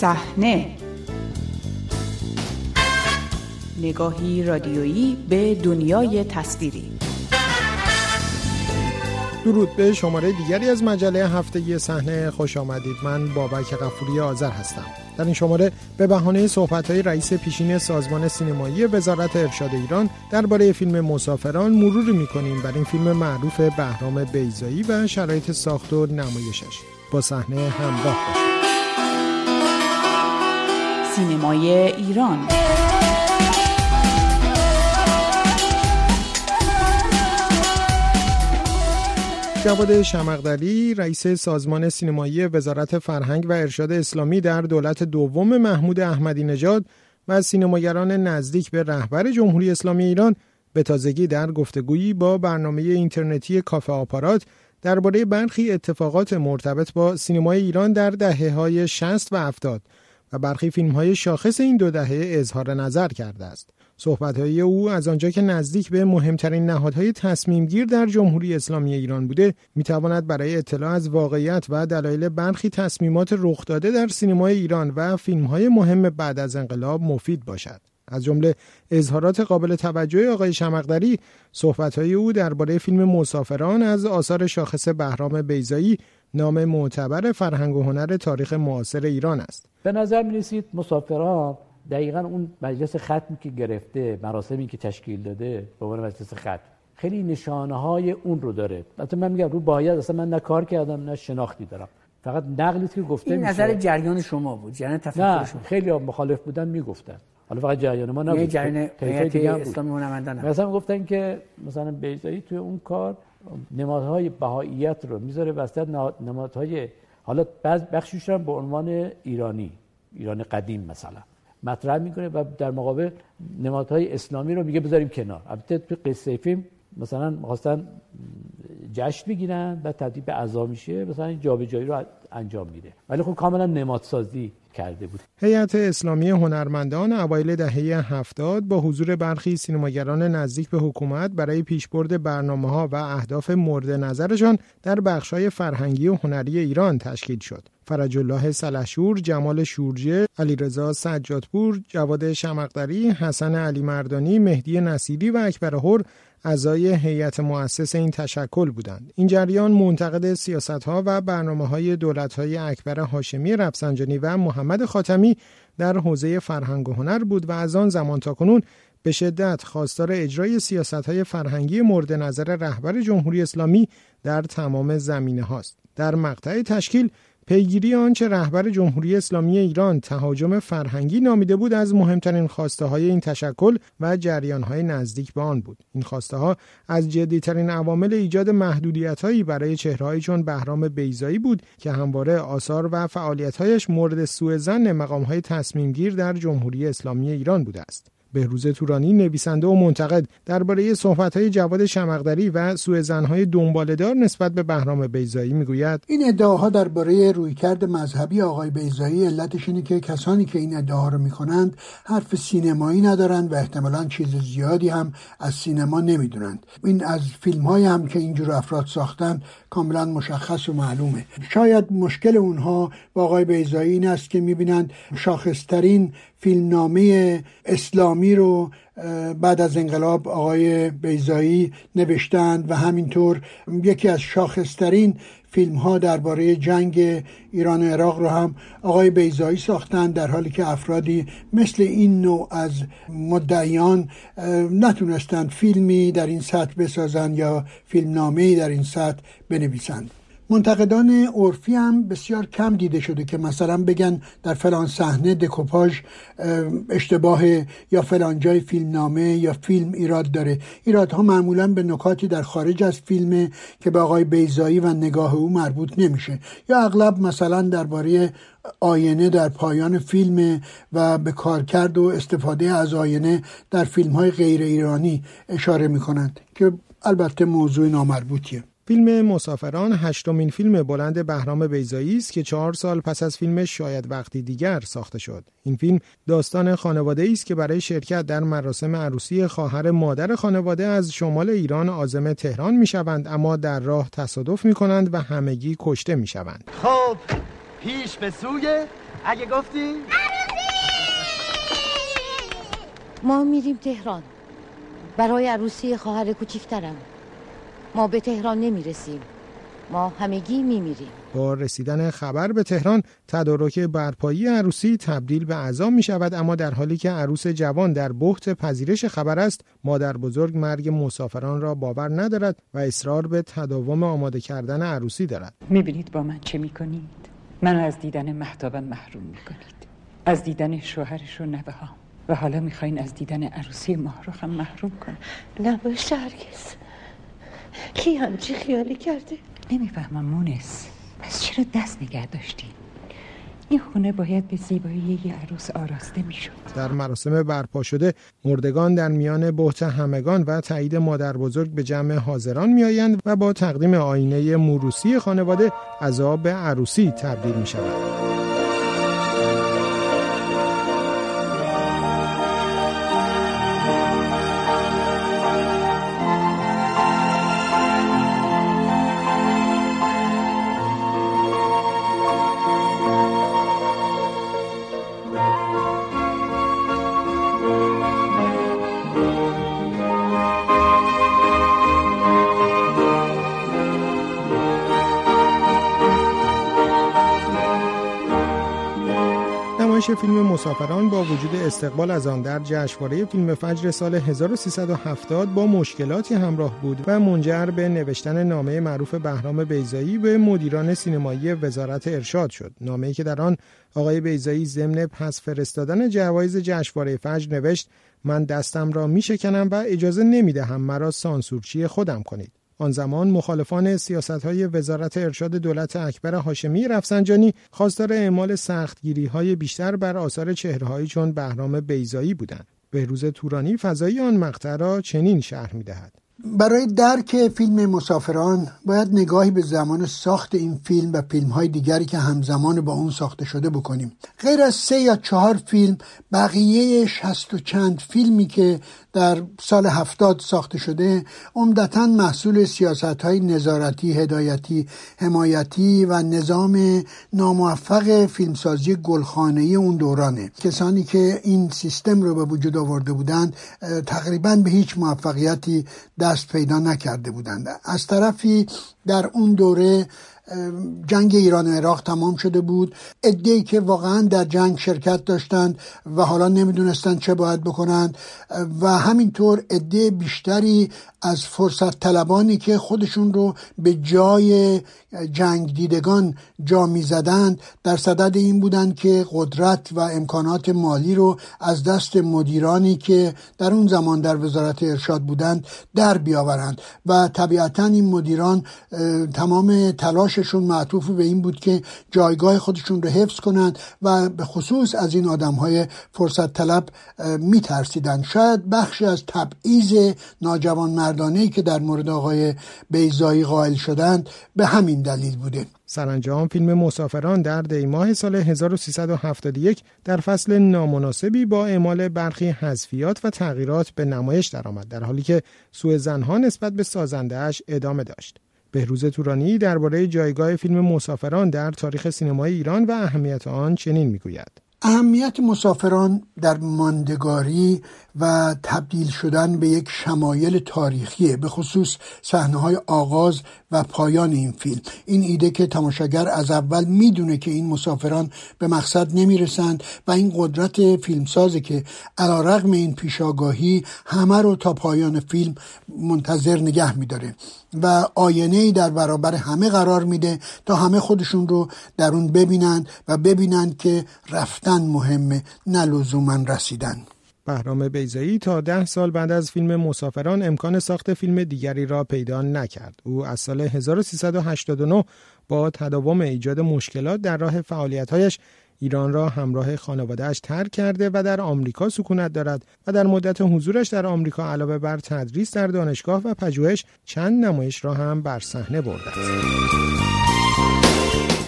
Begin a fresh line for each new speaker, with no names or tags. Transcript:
صحنه. نگاهی رادیویی به دنیای تصویری.
درود به شماره دیگری از مجله هفتگی صحنه. خوش آمدید. من بابک غفوری آذر هستم. در این شماره به بهانه صحبت‌های رئیس پیشین سازمان سینمایی وزارت ارشاد ایران درباره فیلم مسافران مروری می‌کنیم. بر این فیلم معروف بهرام بیزایی و شرایط ساخت و نمایشش. با صحنه همراه باشید.
سینمای ایران.
جواد شمقدلی رئیس سازمان سینمایی وزارت فرهنگ و ارشاد اسلامی در دولت دوم محمود احمدی نژاد و سینماگران نزدیک به رهبر جمهوری اسلامی ایران به تازگی در گفتگویی با برنامه اینترنتی کافه آپارات درباره برخی اتفاقات مرتبط با سینمای ایران در دهه های 60 و 70 و برخی فیلم های شاخص این دو دهه اظهار نظر کرده است. صحبتهای او از آنجا که نزدیک به مهمترین نهادهای تصمیم گیر در جمهوری اسلامی ایران بوده می‌تواند برای اطلاع از واقعیت و دلایل برخی تصمیمات رخ داده در سینمای ایران و فیلمهای مهم بعد از انقلاب مفید باشد از جمله اظهارات قابل توجه آقای شمقدری صحبتهای او درباره فیلم مسافران از آثار شاخص بهرام بیزایی نام معتبر فرهنگ و هنر تاریخ معاصر ایران است.
به نظر می رسید مسافران دقیقا اون مجلس ختمی که گرفته مراسمی که تشکیل داده به عنوان مجلس ختم. خیلی نشانه های اون رو داره. البته من میگم رو باید اصلا من نه کار کردم نه شناختی دارم. فقط نقلی که گفته
این نظر جریان شما بود جریان تفکر
نه
شما.
خیلی مخالف بودن می‌گفتن. حالا فقط جریان ما
یه
نبود.
جریان. اسلامی هنرمندان.
مثلا گفتن که مثلا بیزایی توی اون کار نمادهای بهاییت رو می‌ذاره وسط نمادهای حالا بعض بخشش هم به عنوان ایرانی ایران قدیم مثلا. مطرح می‌کنه و در مقابل نمادهای اسلامی رو میگه بذاریم کنار. البته تو قصه فیلم مثلا می‌خواستن جشن بگیرن و تبدیل به عزا میشه مثلا جابجایی رو انجام میده. ولی خب کاملا نمادسازی کرده بود
هیئت اسلامی هنرمندان اوایل دهه هفتاد با حضور برخی سینماگران نزدیک به حکومت برای پیشبرد برنامه ها و اهداف مورد نظرشان در بخش‌های فرهنگی و هنری ایران تشکیل شد. فرج الله سلحشور، جمال شورجه، علیرضا سجادپور، جواد شمقدری، حسن علی مردانی، مهدی نصیری و اکبر هور اعضای هیئت مؤسس این تشکل بودند. این جریان منتقد سیاستها و برنامه های دولت های اکبر هاشمی رفسنجانی و محمد خاتمی در حوزه فرهنگ و هنر بود و از آن زمان تا کنون به شدت خواستار اجرای سیاست های فرهنگی مورد نظر رهبر جمهوری اسلامی در تمام زمینه هاست. در مقطع تشکیل پیگیری آنچه رهبر جمهوری اسلامی ایران تهاجم فرهنگی نامیده بود از مهمترین خواسته های این تشکل و جریان های نزدیک به آن بود. این خواسته ها از جدیترین عوامل ایجاد محدودیت هایی برای چهرهایی چون بهرام بیزایی بود که همواره آثار و فعالیت هایش مورد سوء زن مقام های تصمیم گیر در جمهوری اسلامی ایران بوده است. بهروز تورانی نویسنده و منتقد. درباره صحبت‌های جواد شمقدری و سوء دنباله‌دار نسبت به بهرام بیزایی می‌گوید.
این ادعاها درباره رویکرد مذهبی آقای بیزایی علتش اینه که کسانی که این ادعاها رو می‌کنند حرف سینمایی ندارند و احتمالا چیز زیادی هم از سینما نمی‌دونند. این از فیلم های هم که اینجور افراد ساختن کاملا مشخص و معلومه. شاید مشکل اونها با آقای بیزایی این است که می‌بینند شاخصترین فیلمنامه اسلامی رو بعد از انقلاب آقای بیزایی نوشتند و همینطور یکی از شاخصترین فیلم ها درباره جنگ ایران و عراق رو هم آقای بیزایی ساختند در حالی که افرادی مثل این نوع از مدعیان نتونستند فیلمی در این سطح بسازند یا فیلمنامه در این سطح بنویسند. منتقدان عرفی هم بسیار کم دیده شده که مثلا بگن در فلان صحنه دکوپاژ اشتباه یا فلان جای فیلمنامه یا فیلم ایراد داره. ایرادها معمولا به نکاتی در خارج از فیلم که به آقای بیزایی و نگاه او مربوط نمیشه. یا اغلب مثلا درباره آینه در پایان فیلم و به کارکرد و استفاده از آینه در فیلم های غیر ایرانی اشاره می‌کنند که البته موضوع نامربوطیه.
فیلم مسافران هشتمین فیلم بلند بهرام بیزایی است که چهار سال پس از فیلم شاید وقتی دیگر ساخته شد. این فیلم داستان خانواده است که برای شرکت در مراسم عروسی خواهر مادر خانواده از شمال ایران عازم تهران می شوند اما در راه تصادف می کنند و همگی کشته می شوند.
خب پیش به سوی. اگه گفتی؟
ما میریم تهران. برای عروسی خواهر کوچیکترم ما به تهران نمی‌رسیم. ما همگی میمیریم.
با رسیدن خبر به تهران تدارک برپایی عروسی تبدیل به عذاب می شود اما در حالی که عروس جوان در بحت پذیرش خبر است مادر بزرگ مرگ مسافران را باور ندارد و اصرار به تداوم آماده کردن عروسی دارد.
می‌بینید با من چه می‌کنید؟ منو از دیدن محتابم محروم می‌کنید. از دیدن شوهرش و نوه ها. و حالا می‌خواین از دیدن عروسی ماهروخم محروم کنم
نباشه هرگز. کی همچی خیالی کرده؟
نمی‌فهمم مونس. پس چرا دست نگه داشتین این خونه باید به زیبایی یه عروس آراسته می‌شد.
در مراسم برپا شده مردگان در میان بحت همگان و تایید مادر بزرگ به جمع حاضران میآیند و با تقدیم آینه موروسی خانواده عذاب به عروسی تبدیل می شود. نمایش فیلم مسافران با وجود استقبال از آن در جشنواره فیلم فجر سال 1370 با مشکلاتی همراه بود و منجر به نوشتن نامه معروف بهرام بیزایی به مدیران سینمایی وزارت ارشاد شد. نامه‌ای که در آن آقای بیزایی ضمن پس فرستادن جوایز جشنواره فجر نوشت من دستم را میشکنم و اجازه نمی‌دهم مرا سانسورچی خودم کنید. آن زمان مخالفان سیاست های وزارت ارشاد دولت اکبر هاشمی رفسنجانی خواستار اعمال سختگیری های بیشتر بر آثار چهرههایی چون بهرام بیزایی بودند. بهروز تورانی فضایی آن مقطع را چنین شرح می‌دهد.
برای درک فیلم مسافران باید نگاهی به زمان ساخت این فیلم و فیلم های دیگری که همزمان با اون ساخته شده بکنیم. غیر از سه یا چهار فیلم بقیه شست و چند فیلمی که در سال هفتاد ساخته شده عمدتا محصول سیاست های نظارتی، هدایتی، حمایتی و نظام ناموفق فیلمسازی گلخانه اون دورانه. کسانی که این سیستم رو به وجود آورده بودند تقریبا به هیچ موفقیتی دست پیدا نکرده بودند. از طرفی در اون دوره جنگ ایران و عراق تمام شده بود. ای که واقعا در جنگ شرکت داشتند و حالا نمی‌دونستند چه باید بکنند. و همینطور عده بیشتری از فرصت طلبانی که خودشون رو به جای جنگ دیدگان جا می زدند در صدد این بودند که قدرت و امکانات مالی رو از دست مدیرانی که در اون زمان در وزارت ارشاد بودند در بیاورند و طبیعتا این مدیران تمام تلاششون معطوف به این بود که جایگاه خودشون رو حفظ کنند و به خصوص از این آدم های فرصت طلب می ترسیدن. شاید بخشی از تبعیض ناجوان مردانه که در مورد آقای بیزایی قائل شدند به همین دلیل بوده
سرانجام فیلم مسافران در دیماه سال 1371 در فصل نامناسبی با اعمال برخی حذفیات و تغییرات به نمایش درآمد در حالی که سوء زنها نسبت به سازندهاش ادامه داشت. بهروز تورانی درباره جایگاه فیلم مسافران در تاریخ سینمای ایران و اهمیت آن چنین می‌گوید.
اهمیت مسافران در ماندگاری و تبدیل شدن به یک شمایل تاریخیه به خصوص صحنه های آغاز و پایان این فیلم. این ایده که تماشاگر از اول می‌دونه که این مسافران به مقصد نمی‌رسند و این قدرت فیلمسازه که علا رقم این پیشاگاهی همه رو تا پایان فیلم منتظر نگه میداره و آینه ای در برابر همه قرار میده تا همه خودشون رو در اون ببینند و ببینند که رفتن مهمه نه لزوما رسیدن
بهرام بیزایی تا ده سال بعد از فیلم مسافران امکان ساخت فیلم دیگری را پیدا نکرد. او از سال 1389 با تداوم ایجاد مشکلات در راه فعالیتهایش ایران را همراه خانوادهش ترک کرده و در آمریکا سکونت دارد و در مدت حضورش در آمریکا علاوه بر تدریس در دانشگاه و پژوهش چند نمایش را هم بر صحنه برده است.